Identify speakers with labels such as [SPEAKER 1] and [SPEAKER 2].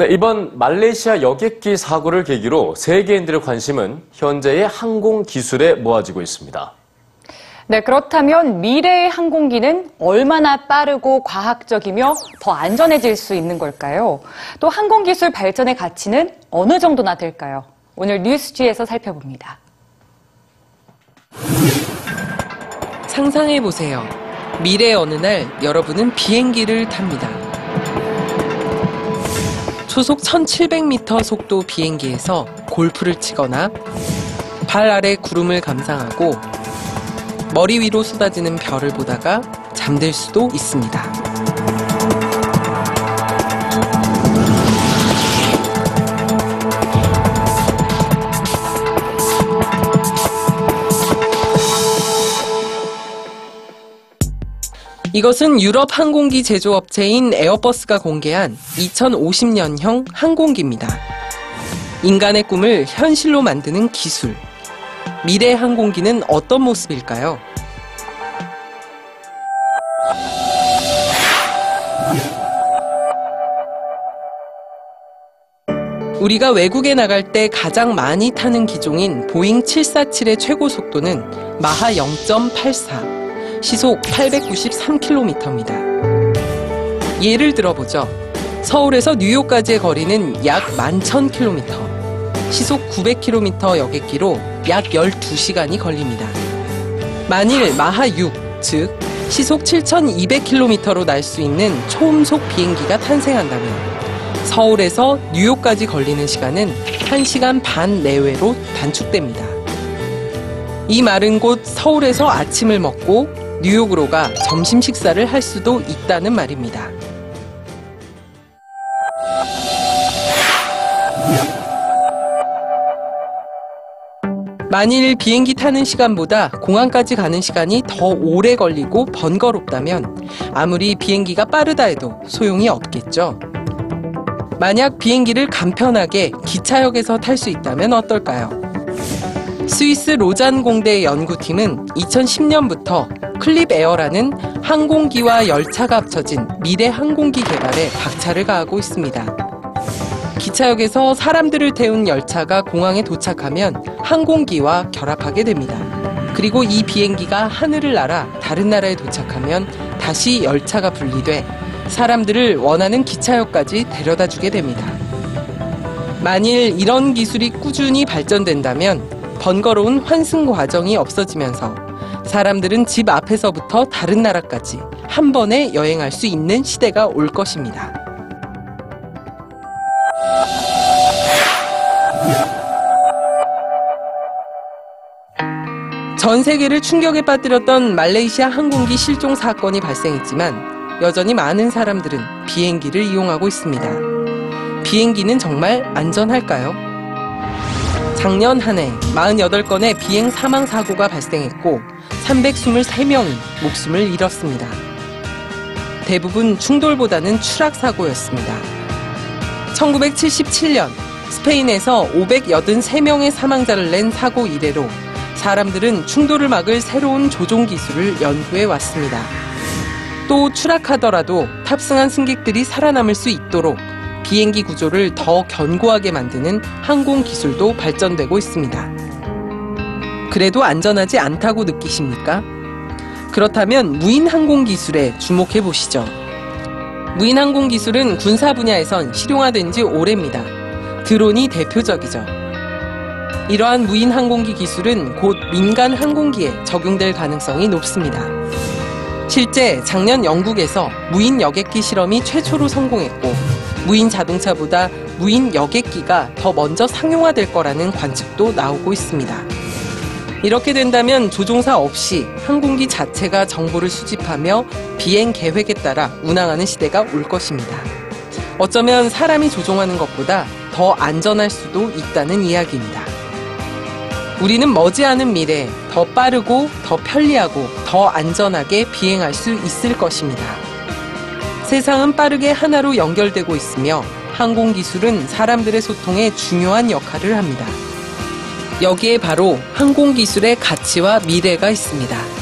[SPEAKER 1] 네, 이번 말레이시아 여객기 사고를 계기로 세계인들의 관심은 현재의 항공 기술에 모아지고 있습니다.
[SPEAKER 2] 네, 그렇다면 미래의 항공기는 얼마나 빠르고 과학적이며 더 안전해질 수 있는 걸까요? 또 항공기술 발전의 가치는 어느 정도나 될까요? 오늘 뉴스지에서 살펴봅니다.
[SPEAKER 3] 상상해 보세요. 미래 어느 날 여러분은 비행기를 탑니다. 초속 1700m 속도 비행기에서 골프를 치거나 발 아래 구름을 감상하고 머리 위로 쏟아지는 별을 보다가 잠들 수도 있습니다. 이것은 유럽 항공기 제조업체인 에어버스가 공개한 2050년형 항공기입니다. 인간의 꿈을 현실로 만드는 기술. 미래 항공기는 어떤 모습일까요? 우리가 외국에 나갈 때 가장 많이 타는 기종인 보잉 747의 최고 속도는 마하 0.84, 시속 893km입니다. 예를 들어보죠. 서울에서 뉴욕까지의 거리는 약 11,000km, 시속 900km 여객기로 약 12시간이 걸립니다. 만일 마하 6, 즉 시속 7,200km로 날 수 있는 초음속 비행기가 탄생한다면 서울에서 뉴욕까지 걸리는 시간은 1시간 반 내외로 단축됩니다. 이 말은 곧 서울에서 아침을 먹고 뉴욕으로 가 점심 식사를 할 수도 있다는 말입니다. 만일 비행기 타는 시간보다 공항까지 가는 시간이 더 오래 걸리고 번거롭다면 아무리 비행기가 빠르다 해도 소용이 없겠죠. 만약 비행기를 간편하게 기차역에서 탈 수 있다면 어떨까요? 스위스 로잔 공대 연구팀은 2010년부터 클립 에어라는 항공기와 열차가 합쳐진 미래 항공기 개발에 박차를 가하고 있습니다. 기차역에서 사람들을 태운 열차가 공항에 도착하면 항공기와 결합하게 됩니다. 그리고 이 비행기가 하늘을 날아 다른 나라에 도착하면 다시 열차가 분리돼 사람들을 원하는 기차역까지 데려다 주게 됩니다. 만일 이런 기술이 꾸준히 발전된다면 번거로운 환승 과정이 없어지면서 사람들은 집 앞에서부터 다른 나라까지 한 번에 여행할 수 있는 시대가 올 것입니다. 전 세계를 충격에 빠뜨렸던 말레이시아 항공기 실종 사건이 발생했지만 여전히 많은 사람들은 비행기를 이용하고 있습니다. 비행기는 정말 안전할까요? 작년 한 해 48건의 비행 사망 사고가 발생했고 323명이 목숨을 잃었습니다. 대부분 충돌보다는 추락 사고였습니다. 1977년 스페인에서 583명의 사망자를 낸 사고 이래로 사람들은 충돌을 막을 새로운 조종 기술을 연구해 왔습니다. 또 추락하더라도 탑승한 승객들이 살아남을 수 있도록 비행기 구조를 더 견고하게 만드는 항공 기술도 발전되고 있습니다. 그래도 안전하지 않다고 느끼십니까? 그렇다면 무인 항공 기술에 주목해 보시죠. 무인 항공 기술은 군사 분야에선 실용화된 지 오래입니다. 드론이 대표적이죠. 이러한 무인 항공기 기술은 곧 민간 항공기에 적용될 가능성이 높습니다. 실제 작년 영국에서 무인 여객기 실험이 최초로 성공했고 무인 자동차보다 무인 여객기가 더 먼저 상용화될 거라는 관측도 나오고 있습니다. 이렇게 된다면 조종사 없이 항공기 자체가 정보를 수집하며 비행 계획에 따라 운항하는 시대가 올 것입니다. 어쩌면 사람이 조종하는 것보다 더 안전할 수도 있다는 이야기입니다. 우리는 머지않은 미래에 더 빠르고 더 편리하고 더 안전하게 비행할 수 있을 것입니다. 세상은 빠르게 하나로 연결되고 있으며 항공 기술은 사람들의 소통에 중요한 역할을 합니다. 여기에 바로 항공 기술의 가치와 미래가 있습니다.